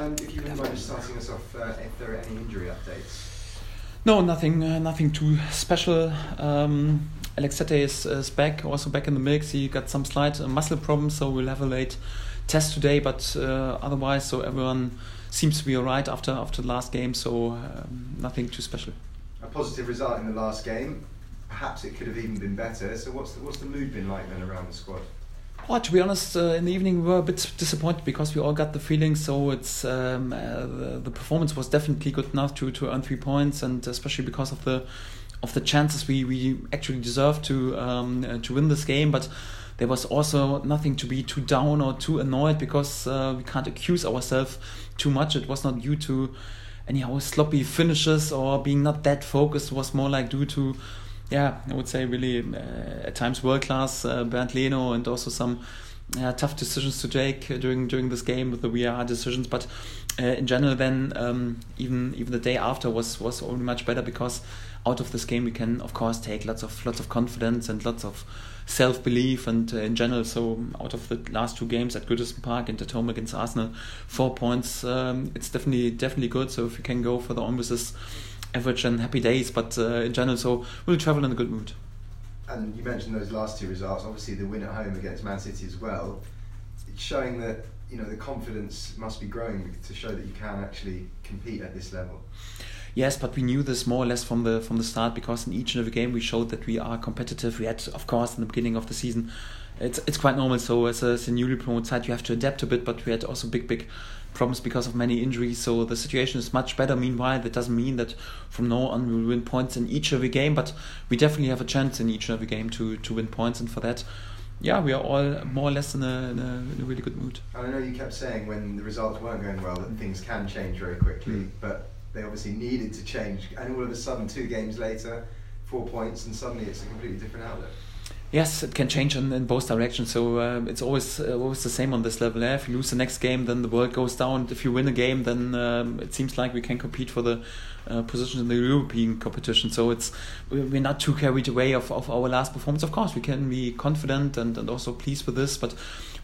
And if you wouldn't mind just starting us off, uh, if there are any injury updates. No, nothing, uh, nothing too special. Um, Alex Tettey is, is back, also back in the mix. He got some slight uh, muscle problems, so we'll have a late test today. But uh, otherwise, so everyone seems to be alright after after the last game. So um, nothing too special. A positive result in the last game. Perhaps it could have even been better. So what's the, what's the mood been like then around the squad? Well, to be honest, uh, in the evening we were a bit disappointed because we all got the feeling. So it's um, uh, the, the, performance was definitely good enough to, to earn three points, and especially because of the of the chances we, we actually deserved to um, uh, to win this game. But there was also nothing to be too down or too annoyed because uh, we can't accuse ourselves too much. It was not due to anyhow sloppy finishes or being not that focused. It was more like due to yeah, I would say really uh, at times world class uh, Bernd Leno and also some uh, tough decisions to take during during this game with the VR decisions. But uh, in general, then um, even even the day after was was only much better because out of this game we can of course take lots of lots of confidence and lots of self belief and uh, in general. So out of the last two games at Goodison Park and at home against Arsenal, four points. Um, it's definitely definitely good. So if you can go for the on average and happy days, but uh, in general, so we'll travel in a good mood. And you mentioned those last two results. Obviously, the win at home against Man City as well. It's showing that you know the confidence must be growing to show that you can actually compete at this level. Yes, but we knew this more or less from the from the start because in each and every game we showed that we are competitive. We had, of course, in the beginning of the season, it's it's quite normal. So as a, as a newly promoted side, you have to adapt a bit. But we had also big big problems because of many injuries. So the situation is much better. Meanwhile, that doesn't mean that from now on we will win points in each and every game, but we definitely have a chance in each and every game to, to win points. And for that, yeah, we are all more or less in a, in a, in a really good mood. And I know you kept saying when the results weren't going well that things can change very quickly, mm. but they obviously needed to change. And all of a sudden, two games later, four points, and suddenly it's a completely different outlook. Yes, it can change in, in both directions. So uh, it's always uh, always the same on this level. Eh? If you lose the next game, then the world goes down. If you win a game, then um, it seems like we can compete for the uh, positions in the European competition. So it's we're not too carried away of, of our last performance. Of course, we can be confident and, and also pleased with this, but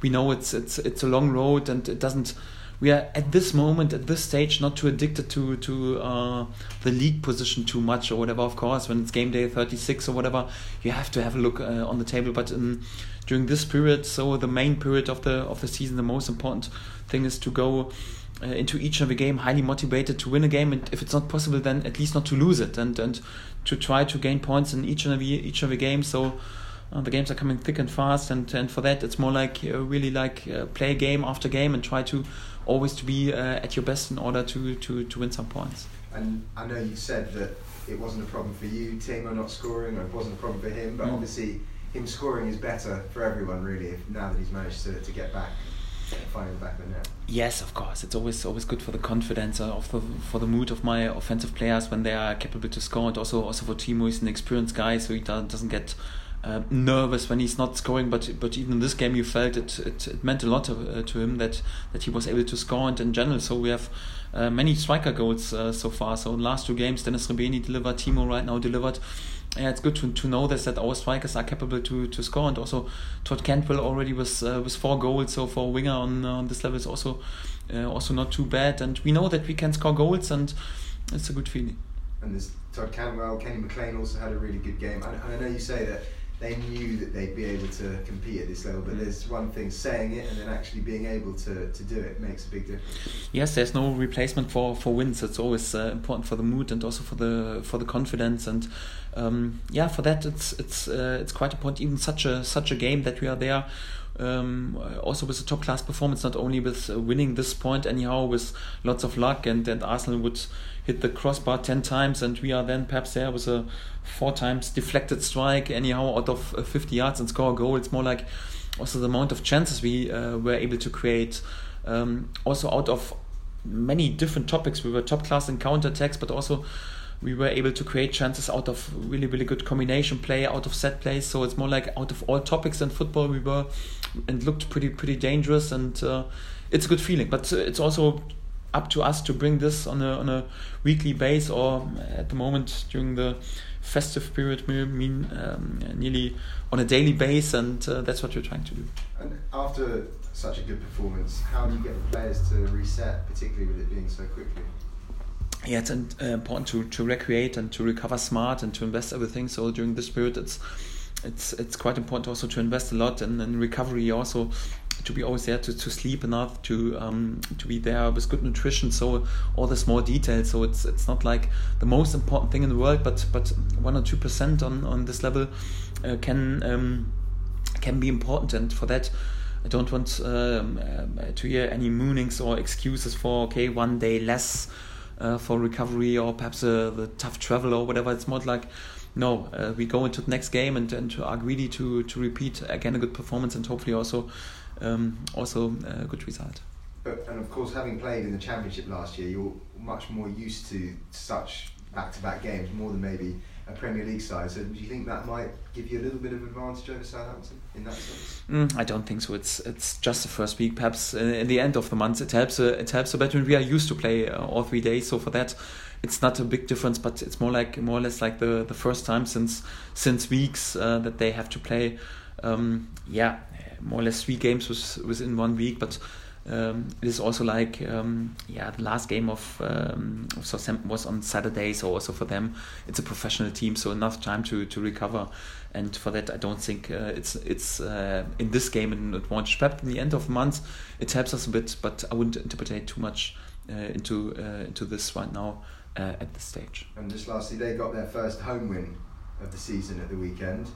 we know it's it's it's a long road and it doesn't we are at this moment at this stage not too addicted to to uh, the league position too much or whatever. Of course, when it's game day 36 or whatever, you have to have a look uh, on the table. But in, during this period, so the main period of the of the season, the most important thing is to go. Uh, into each and every game, highly motivated to win a game, and if it's not possible, then at least not to lose it, and and to try to gain points in each and every each and every game. So uh, the games are coming thick and fast, and, and for that, it's more like uh, really like uh, play game after game and try to always to be uh, at your best in order to, to, to win some points. And I know you said that it wasn't a problem for you, Timo not scoring, or it wasn't a problem for him, but mm. obviously him scoring is better for everyone really if, now that he's managed to, to get back. Finding the back of the net. Yes, of course. It's always always good for the confidence of the for the mood of my offensive players when they are capable to score, and also also for Timo, he's an experienced guy, so he doesn't get uh, nervous when he's not scoring. But but even in this game, you felt it it, it meant a lot to, uh, to him that that he was able to score. And in general, so we have uh, many striker goals uh, so far. So in last two games, Dennis Srbeny delivered, Timo right now delivered. Yeah, it's good to, to know this that our strikers are capable to, to score, and also Todd Cantwell already was uh, with four goals. So for a winger on on this level is also also not too bad. And we know that we can score goals, and it's a good feeling. And there's Todd Cantwell, Kenny McLean also had a really good game. And, and I know you say that they knew that they'd be able to compete at this level. But mm. there's one thing saying it and then actually being able to, to do it makes a big difference. Yes, there's no replacement for, for wins. It's always uh, important for the mood and also for the for the confidence and um, yeah, for that it's it's uh, it's quite important. Even such a such a game that we are there. Um, also with a top class performance, not only with uh, winning this point anyhow, with lots of luck, and, and Arsenal would hit the crossbar 10 times, and we are then perhaps there with a four times deflected strike, anyhow, out of uh, 50 yards and score a goal. It's more like also the amount of chances we uh, were able to create. Um, also, out of many different topics, we were top class in counter attacks, but also we were able to create chances out of really really good combination play out of set plays so it's more like out of all topics in football we were and looked pretty pretty dangerous. And uh, it's a good feeling. But uh, it's also up to us to bring this on a on a weekly base or at the moment during the festive period mean um, nearly on a daily base. And uh, that's what we're trying to do. And after such a good performance, how do you get the players to reset, particularly with it being so quickly? Yeah, it's uh, important to, to recreate and to recover smart and to invest everything. So during this period, it's it's it's quite important also to invest a lot in, in recovery also to be always there to, to sleep enough to um, to be there with good nutrition. So all the small details. So it's it's not like the most important thing in the world but but one or two percent on on this level uh, can um, can be important. And for that I don't want um, uh, to hear any moonings or excuses for okay one day less uh, for recovery or perhaps uh, the tough travel or whatever it's more like no, uh, we go into the next game and, and are greedy to, to repeat again a good performance and hopefully also um, also a good result. But, and of course, having played in the championship last year, you're much more used to such back-to-back games, more than maybe a Premier League side. So do you think that might give you a little bit of advantage over Southampton in that sense? Mm, I don't think so. It's it's just the first week. Perhaps uh, in the end of the month, it helps. Uh, it helps a bit. when We are used to play uh, all three days, so for that, it's not a big difference. But it's more like more or less like the, the first time since since weeks uh, that they have to play. Um, yeah, more or less three games was within one week, but um, it is also like um, yeah the last game of, um, of Southampton was on Saturday so also for them it's a professional team so enough time to, to recover. And for that I don't think uh, it's it's uh, in this game an advantage perhaps in the end of the month it helps us a bit but I wouldn't interpret too much uh, into uh, into this right now uh, at this stage. And just lastly they got their first home win of the season at the weekend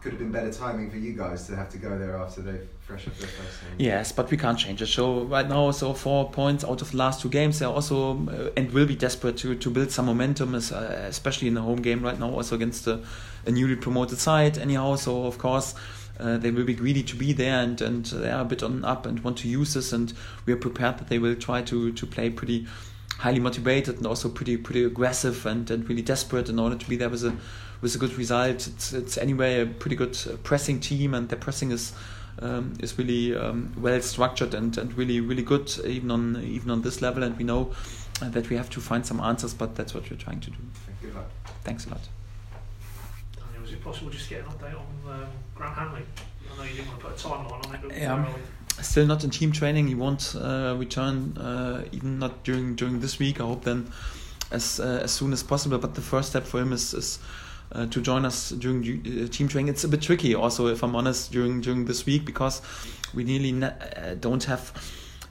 could have been better timing for you guys to have to go there after they fresh up their first game. Yes, but we can't change it. So right now, so four points out of the last two games. They're also uh, and will be desperate to, to build some momentum, uh, especially in the home game right now, also against a, a newly promoted side. Anyhow, so of course. Uh, they will be greedy to be there and, and they are a bit on up and want to use this and we are prepared that they will try to, to play pretty highly motivated and also pretty pretty aggressive and, and really desperate in order to be there with a with a good result. It's it's anyway a pretty good uh, pressing team, and their pressing is um, is really um, well structured and, and really really good even on even on this level. And we know uh, that we have to find some answers, but that's what we're trying to do. Thank you. Thanks a lot. Daniel, was it possible just to get an update on um, Grant Hanley? I know you didn't want to put a timeline on it, but yeah. Still not in team training. He won't uh, return, uh, even not during during this week. I hope then as uh, as soon as possible. But the first step for him is, is uh, to join us during uh, team training. It's a bit tricky, also, if I'm honest, during during this week because we nearly uh, don't have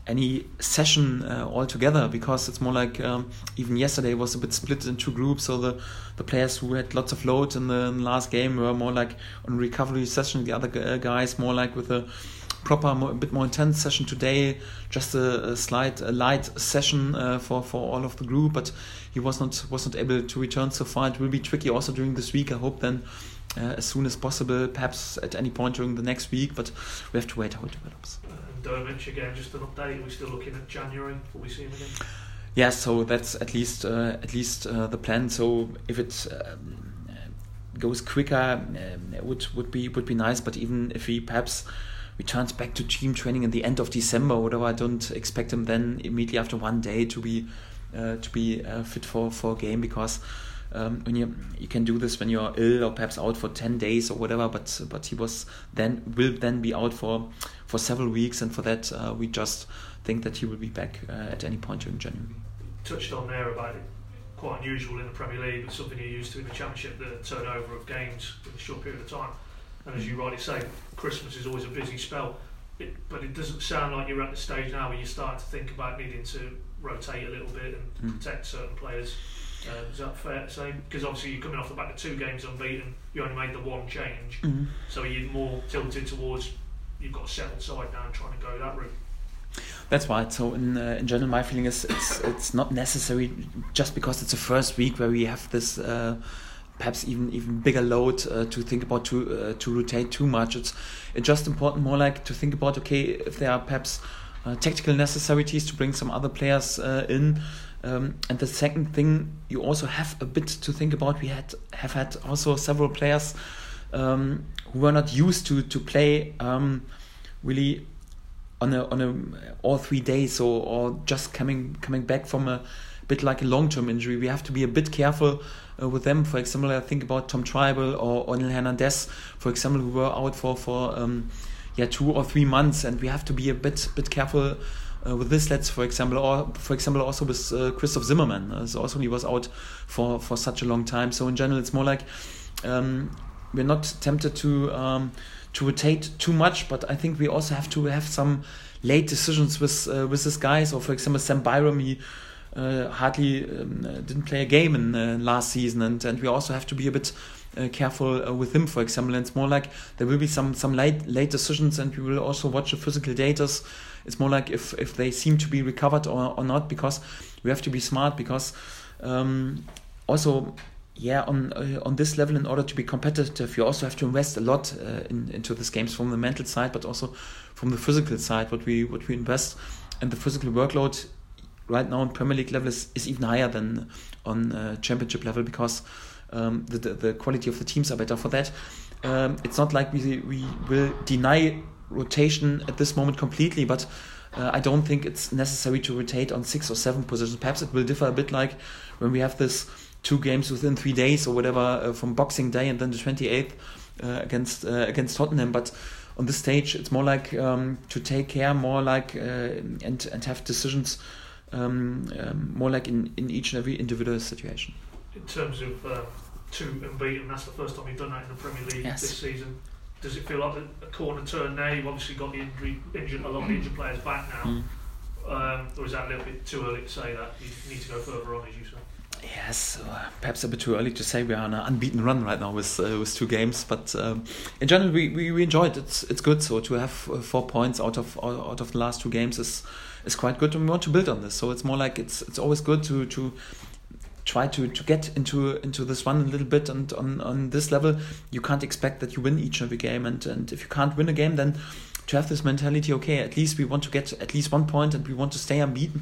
any session uh, altogether because it's more like um, even yesterday was a bit split in two groups. So the the players who had lots of load in the, in the last game were more like on recovery session. The other uh, guys more like with a proper, more, a bit more intense session today. Just a, a slight, a light session uh, for for all of the group, but he was not was not able to return so far. It will be tricky also during this week. I hope then. Uh, as soon as possible, perhaps at any point during the next week, but we have to wait how it develops. And Drmic again, just an update. Are we still looking at January before we see him again? Yeah, so that's at least uh, at least uh, the plan. So if it um, goes quicker, um, would would be would be nice. But even if he perhaps returns back to team training in the end of December or whatever. I don't expect him then immediately after one day to be uh, to be uh, fit for, for a game because um, when you you can do this when you're ill or perhaps out for ten days or whatever. But but he was then will then be out for for several weeks, and for that uh, we just think that he will be back uh, at any point during January. Touched on there about it. Quite unusual in the Premier League, but something you're used to in the Championship, the turnover of games in a short period of time. And as you rightly say, Christmas is always a busy spell. It, but it doesn't sound like you're at the stage now where you start to think about needing to rotate a little bit and mm. protect certain players. Uh, is that fair to say? Because obviously you're coming off the back of two games unbeaten. You only made the one change, mm-hmm. so you're more tilted towards you've got a settled side now and trying to go that route. That's right. So in uh, in general, my feeling is it's it's not necessary just because it's the first week where we have this. Uh, perhaps even even bigger load uh, to think about to uh, to rotate too much. It's it's just important more like to think about okay if there are perhaps tactical necessities to bring some other players uh, in. Um, and the second thing you also have a bit to think about. We had have had also several players um, who were not used to to play um, really on a on a all three days or or just coming coming back from a bit like a long term injury. We have to be a bit careful uh, with them. For example, I think about Tom Trybull or Onel Hernandez, for example, who were out for for um, yeah two or three months, and we have to be a bit bit careful. Uh, with this, let's for example, or for example, also with uh, Christoph Zimmermann uh, so also he was out for for such a long time. So in general, it's more like um, we're not tempted to um, to rotate too much, but I think we also have to have some late decisions with uh, with this guy. So for example, Sam Byram, he uh, hardly um, didn't play a game in uh, last season, and and we also have to be a bit. Uh, careful uh, with him, for example, and it's more like there will be some some late late decisions, and we will also watch the physical data. It's more like if if they seem to be recovered or, or not, because we have to be smart. Because um, also yeah, on uh, on this level, in order to be competitive, you also have to invest a lot uh, in, into these games from the mental side, but also from the physical side. What we what we invest, and the physical workload right now on Premier League level is, is even higher than on uh, Championship level because um, the, the, the quality of the teams are better. For that, um, it's not like we we will deny rotation at this moment completely, but. Uh, I don't think it's necessary to rotate on six or seven positions. Perhaps it will differ a bit like when we have this two games within three days or whatever uh, from Boxing Day and then the 28th uh, against uh, against Tottenham. But on this stage, it's more like um, to take care, more like uh, and and have decisions um, um, more like in, in each and every individual situation. In terms of uh, two unbeaten, that's the first time you've done that in the Premier League Yes. this season. Does it feel like a, a corner turn now? You've obviously got the injury, injured, a lot of the injured players back now. Mm. Um, or is that a little bit too early to say that? You need to go further on, as you say. Yes, uh, perhaps a bit too early to say we are on an unbeaten run right now with uh, with two games, but um, in general we, we, we enjoyed it. It's it's good. So to have uh, four points out of out of the last two games is is quite good, and we want to build on this. So it's more like it's it's always good to to try to, to get into into this one a little bit and on, on this level you can't expect that you win each and every game. And, and if you can't win a game then to have this mentality okay at least we want to get at least one point and we want to stay unbeaten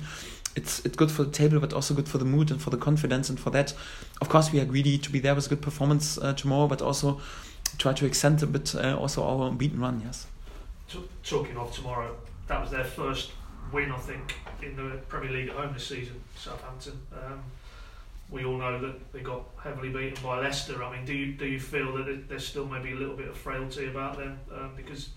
it's it's good for the table but also good for the mood and for the confidence and for that. Of course we are greedy to be there with a good performance uh, tomorrow but also try to extend a bit uh, also our unbeaten run yes. Talking of tomorrow, that was their first win, I think, in the Premier League at home this season, Southampton. Um, we all know that they got heavily beaten by Leicester. I mean, do you do you feel that there's still maybe a little bit of frailty about them um, because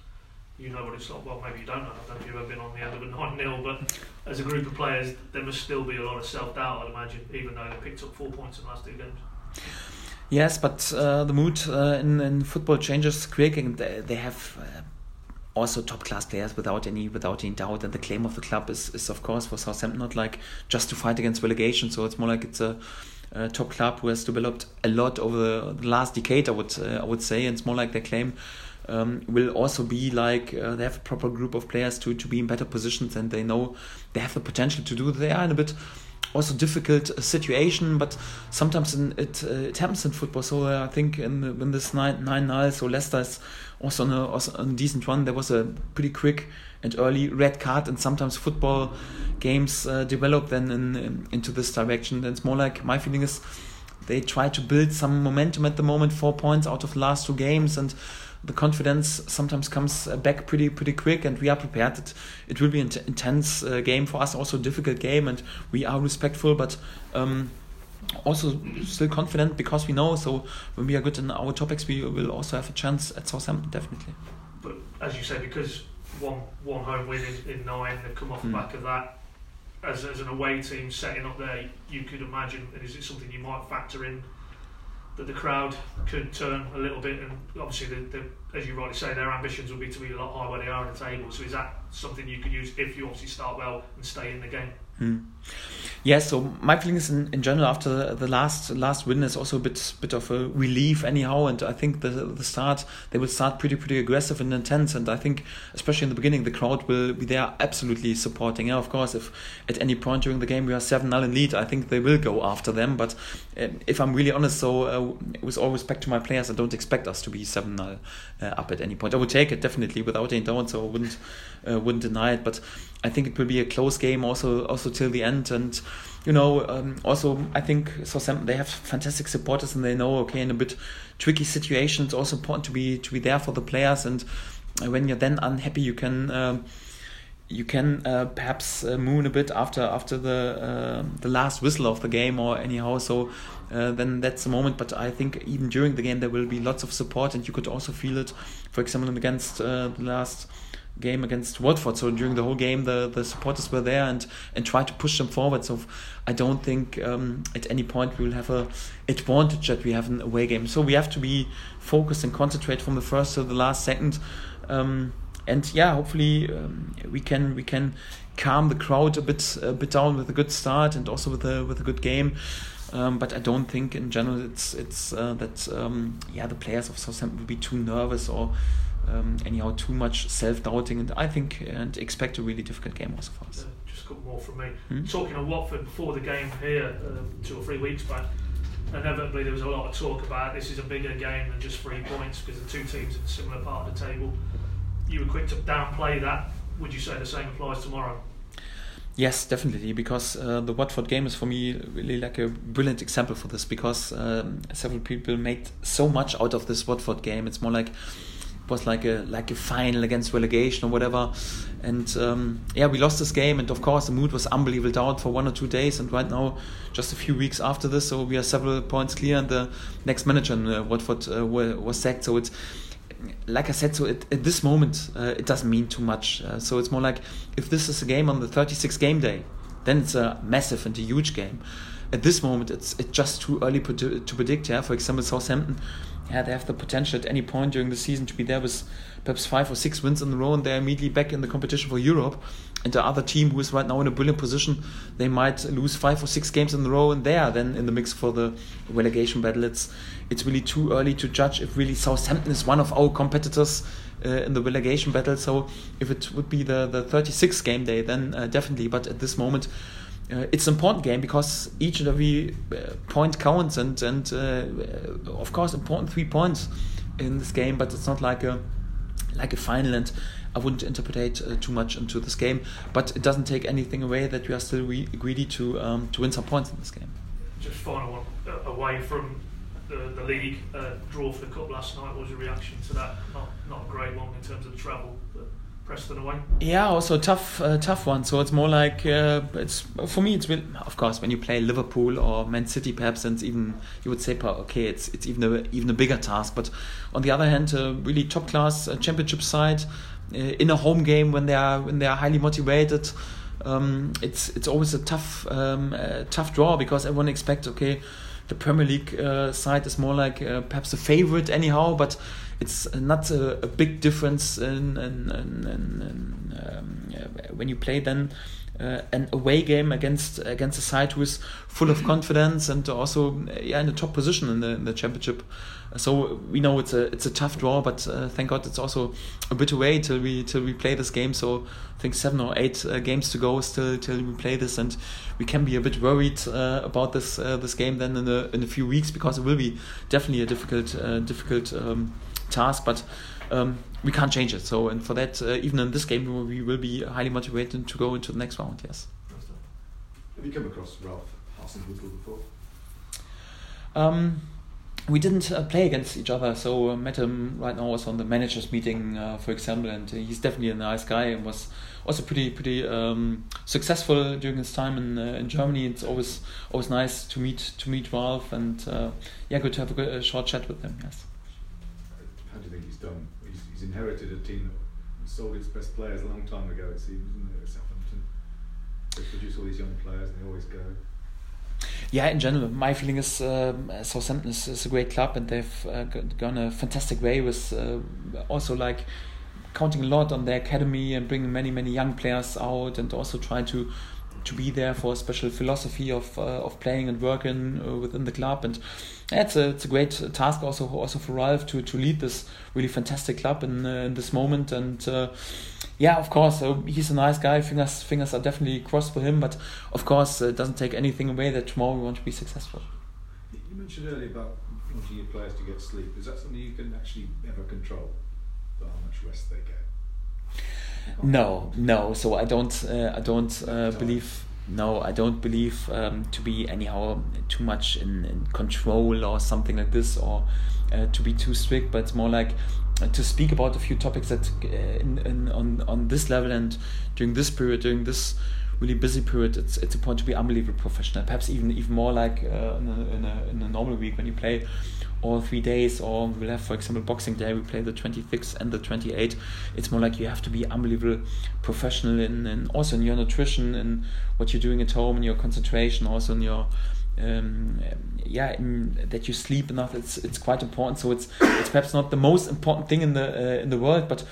you know what it's like? Well, maybe you don't know. I don't know if you've ever been on the end of a nine 0 but as a group of players, there must still be a lot of self doubt. I'd imagine, even though they picked up four points in the last two games. Yes, but uh, the mood uh, in, in football changes quick, and they, they have uh, also top class players without any without any doubt. And the claim of the club is, is of course for Southampton not like just to fight against relegation. So it's more like it's a, a top club who has developed a lot over the, last decade. I would uh, I would say, and it's more like their claim. Um, will also be like uh, they have a proper group of players to, to be in better positions and they know they have the potential to do. They are in a bit also difficult situation, but sometimes it uh, it happens in football. So uh, I think in, in this nine nine nil, so Leicester is also on a, also on a decent run. There was a pretty quick and early red card, and sometimes football games uh, develop then in, in, into this direction. And it's more like my feeling is they try to build some momentum at the moment. Four points out of the last two games, and the confidence sometimes comes uh, back pretty pretty quick, and we are prepared. It, it will be an intense uh, game for us, also a difficult game, and we are respectful, but. Um, also still confident because we know so when we are good in our topics we will also have a chance at Southampton definitely But as you say, because one one home win in, in nine, they've come off the Mm. back of that. As, as an away team setting up there, you could imagine, and is it something you might factor in that the crowd could turn a little bit? And obviously, the, the, as you rightly say, their ambitions would be to be a lot higher where they are in the table. So is that something you could use if you obviously start well and stay in the game? Hmm. Yeah, so my feeling is in, in general after the last last win is also a bit bit of a relief anyhow, and I think the the start they will start pretty pretty aggressive and intense, and I think especially in the beginning the crowd will be there absolutely supporting. Yeah, of course, if at any point during the game we are seven 0 in lead, I think they will go after them. But um, if I'm really honest, so uh, with all respect to my players, I don't expect us to be seven 0 uh, up at any point. I would take it definitely without any doubt, so I wouldn't uh, wouldn't deny it, but. I think it will be a close game also also till the end and you know um, also I think Southampton they have fantastic supporters and they know okay in a bit tricky situation it's also important to be to be there for the players and when you're then unhappy you can um, you can uh, perhaps uh, moon a bit after after the uh, the last whistle of the game or anyhow. So uh, then that's the moment. But I think even during the game there will be lots of support, and you could also feel it, for example, against uh, the last game against Watford. So during the whole game, the, the supporters were there and and tried to push them forward. So I don't think um, at any point we will have a advantage that we have an away game. So we have to be focused and concentrate from the first to the last second. Um, and yeah, hopefully um, we can we can calm the crowd a bit a bit down with a good start and also with a with a good game. Um, but I don't think in general it's it's uh, that um, yeah the players of Southampton will be too nervous or um, anyhow too much self doubting. And I think and expect a really difficult game also for us. Uh, just got more from me. Hmm? Talking of Watford before the game here, uh, two or three weeks back, inevitably there was a lot of talk about this is a bigger game than just three points because the two teams in a similar part of the table. You were quick to downplay that. Would you say the same applies tomorrow? Yes, definitely, because uh, the Watford game is for me really like a brilliant example for this. Because um, several people made so much out of this Watford game. It's more like was like a like a final against relegation or whatever. And um, yeah, we lost this game, and of course the mood was unbelievable down for one or two days. And right now, just a few weeks after this, so we are several points clear, and the next manager in uh, Watford uh, was sacked. So it's like I said, so it, at this moment, uh, it doesn't mean too much. Uh, so it's more like if this is a game on the 36th game day, then it's a massive and a huge game. At this moment, it's it's just too early to, to predict. Yeah, for example, Southampton, yeah, they have the potential at any point during the season to be there with perhaps five or six wins in a row, and they're immediately back in the competition for Europe. And the other team who is right now in a brilliant position, they might lose five or six games in a row, and they are then in the mix for the relegation battle. It's it's really too early to judge if really Southampton is one of our competitors uh, in the relegation battle. So if it would be the the 36th game day, then uh, definitely. But at this moment. Uh, it's an important game because each and every uh, point counts, and and uh, of course important three points in this game. But it's not like a like a final, and I wouldn't interpret uh, too much into this game. But it doesn't take anything away that we are still re- greedy to um, to win some points in this game. Just final one uh, away from the, the league uh, draw for the cup last night. What was your reaction to that? Not not a great one in terms of travel. Preston away. Yeah, also tough, uh, tough one. So it's more like uh, it's for me. It's really, of course when you play Liverpool or Man City, perhaps and even you would say, okay, it's it's even a even a bigger task. But on the other hand, a really top class uh, championship side uh, in a home game when they are when they are highly motivated. Um, it's it's always a tough um, uh, tough draw because everyone expects okay, the Premier League uh, side is more like perhaps a favorite anyhow, but it's not a, a big difference in, in, in, in um, when you play then uh, an away game against against a side who is full of confidence and also yeah in the top position in the, in the championship. So we know it's a it's a tough draw, but uh, thank God it's also a bit away till we till we play this game. So I think seven or eight uh, games to go still till we play this, and we can be a bit worried uh, about this uh, this game then in a in a few weeks because it will be definitely a difficult uh, difficult. Um, task, but um, we can't change it. So, and for that, uh, even in this game, we will be highly motivated to go into the next round. Yes. Have you come across Ralph Hasenhüttl before? Um, we didn't uh, play against each other, so uh, met him right now also on the managers meeting, uh, for example, and he's definitely a nice guy and was also pretty pretty um, successful during his time in uh, in Germany. It's always always nice to meet to meet Ralph, and uh, yeah, good to have a, good, a short chat with him. Yes how do you think he's done? He's, he's inherited a team that sold its best players a long time ago, it seems, isn't it, Southampton? They produce all these young players and they always go. Yeah, in general, my feeling is um, Southampton is, is, a great club and they've uh, gone a fantastic way with uh, also like counting a lot on their academy and bringing many many young players out and also trying to to be there for a special philosophy of uh, of playing and working uh, within the club. And yeah, it's a it's a great task also also for Ralph to to lead this really fantastic club in uh, in this moment. And yeah of course he's a nice guy. Fingers fingers are definitely crossed for him. But of course it doesn't take anything away that tomorrow we want to be successful. You mentioned earlier about wanting your players to get sleep. Is that something you can actually ever control how much rest they get no, no. So I don't, uh, I don't uh, believe. No, I don't believe um, to be anyhow too much in, in, control or something like this, or uh, to be too strict. But it's more like to speak about a few topics that uh, in, in, on on this level and during this period, during this really busy period, it's it's important to be unbelievably professional. Perhaps even even more like uh, in, a, in, a, in a normal week when you play all three days, or we'll have, for example, Boxing Day, we play the 26th and the 28th. It's more like you have to be unbelievable professional in, in also in your nutrition and what you're doing at home, in your concentration, also in your um, yeah, in, that you sleep enough. It's it's quite important. So it's it's perhaps not the most important thing in the uh, in the world, but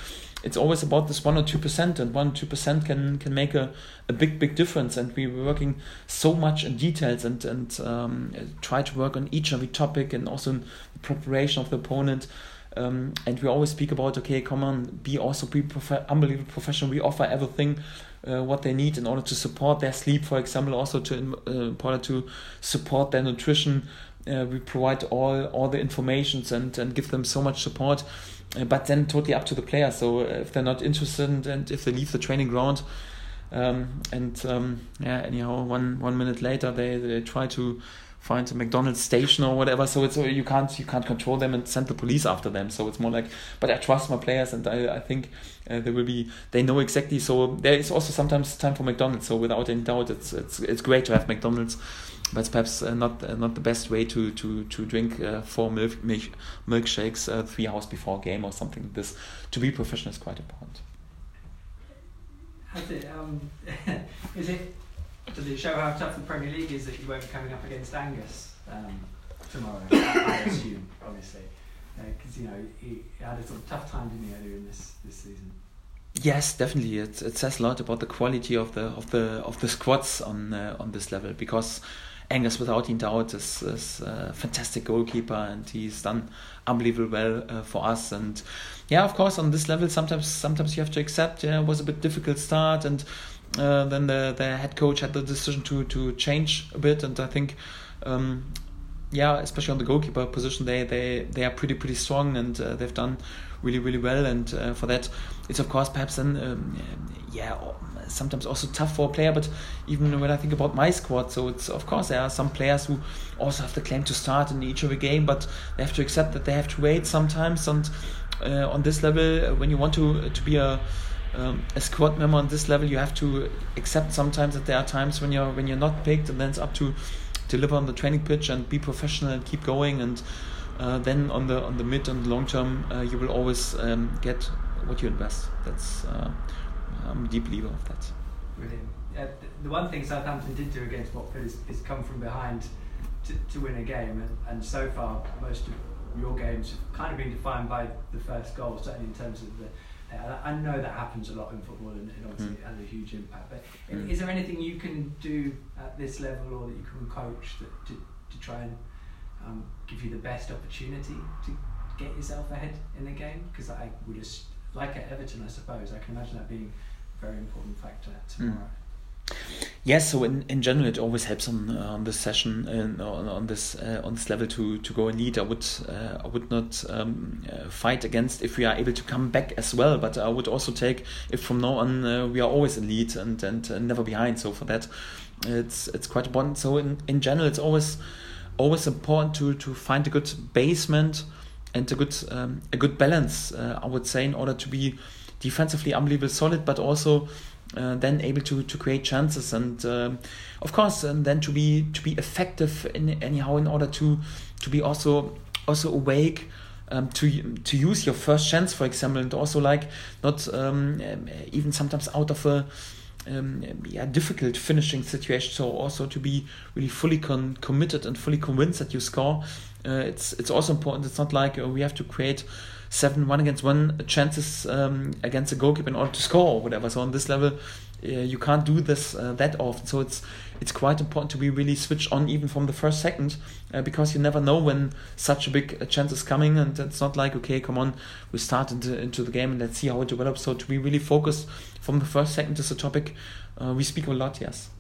it's always about this one or two percent, and one or two percent can can make a, a big big difference. And we're working so much in details and and um, try to work on each and every topic, and also in the preparation of the opponent. Um, and we always speak about okay, come on, be also be prof- unbelievable professional. We offer everything uh, what they need in order to support their sleep, for example, also to uh, in order to support their nutrition. Uh, we provide all all the informations and and give them so much support but then totally up to the player. So uh, if they're not interested and if they leave the training ground, um, and um, yeah, anyhow, one one minute later they, they try to find a McDonald's station or whatever. So it's you can't you can't control them and send the police after them. So it's more like, but I trust my players and I, I think uh, they will be they know exactly. So there is also sometimes time for McDonald's. So without any doubt, it's it's it's great to have McDonald's but it's perhaps uh, not uh, not the best way to to to drink uh, four milk, milk milkshakes uh, three hours before a game or something like this. To be professional is quite important. Has it, um, is it? Does it show how tough the Premier League is that you won't be coming up against Angus um, tomorrow? I assume, obviously, because uh, you know he had a sort of tough time, didn't he, earlier in this this season. Yes, definitely. It it says a lot about the quality of the of the of the squads on uh, on this level because Angus, without any doubt, is, is a fantastic goalkeeper and he's done unbelievable well uh, for us. And yeah, of course, on this level, sometimes sometimes you have to accept. Yeah, it was a bit difficult start, and uh, then the the head coach had the decision to to change a bit. And I think. Um, yeah, especially on the goalkeeper position, they they, they are pretty pretty strong and uh, they've done really really well. And uh, for that, it's of course perhaps then um, yeah sometimes also tough for a player. But even when I think about my squad, so it's of course there are some players who also have the claim to start in each of a game, but they have to accept that they have to wait sometimes. And uh, on this level, uh, when you want to to be a um, a squad member on this level, you have to accept sometimes that there are times when you're when you're not picked, and then it's up to deliver on the training pitch and be professional and keep going. And uh, then on the on the mid and long term, uh, you will always um, get what you invest. That's uh, I'm a deep believer of that. Brilliant. Uh, the one thing Southampton did do against Watford is, is come from behind to, to win a game, and, and so far most of your games have kind of been defined by the first goal, certainly in terms of the. Uh, I know that happens a lot in football, and, and obviously mm. it has a huge impact. But mm. is there anything you can do at this level, or that you can coach that, to to try and um, give you the best opportunity to get yourself ahead in the game? Because I would just like at Everton, I suppose, I can imagine that being a very important factor tomorrow. Mm. Yes, so in, in general, it always helps on uh, on this session and on, on this uh, on this level to to go elite. I would uh, I would not um, uh, fight against if we are able to come back as well, but I would also take if from now on uh, we are always elite and and uh, never behind. So for that, it's it's quite important. So in, in general, it's always always important to to find a good basement and a good um, a good balance. I would say in order to be defensively unbelievably solid, but also uh, then able to, to create chances and um, of course and then to be to be effective in anyhow in order to to be also also awake um, to to use your first chance for example and also like not um, even sometimes out of a um, yeah, difficult finishing situation. So also to be really fully con- committed and fully convinced that you score. Uh, it's it's also important. It's not like uh, we have to create seven one against one chances um, against a goalkeeper in order to score or whatever. So on this level, uh, you can't do this uh, that often. So it's it's quite important to be really switched on even from the first second uh, because you never know when such a big uh, chance is coming and it's not like okay come on we start into, into the game and let's see how it develops so to be really focused from the first second is a topic we speak a lot yes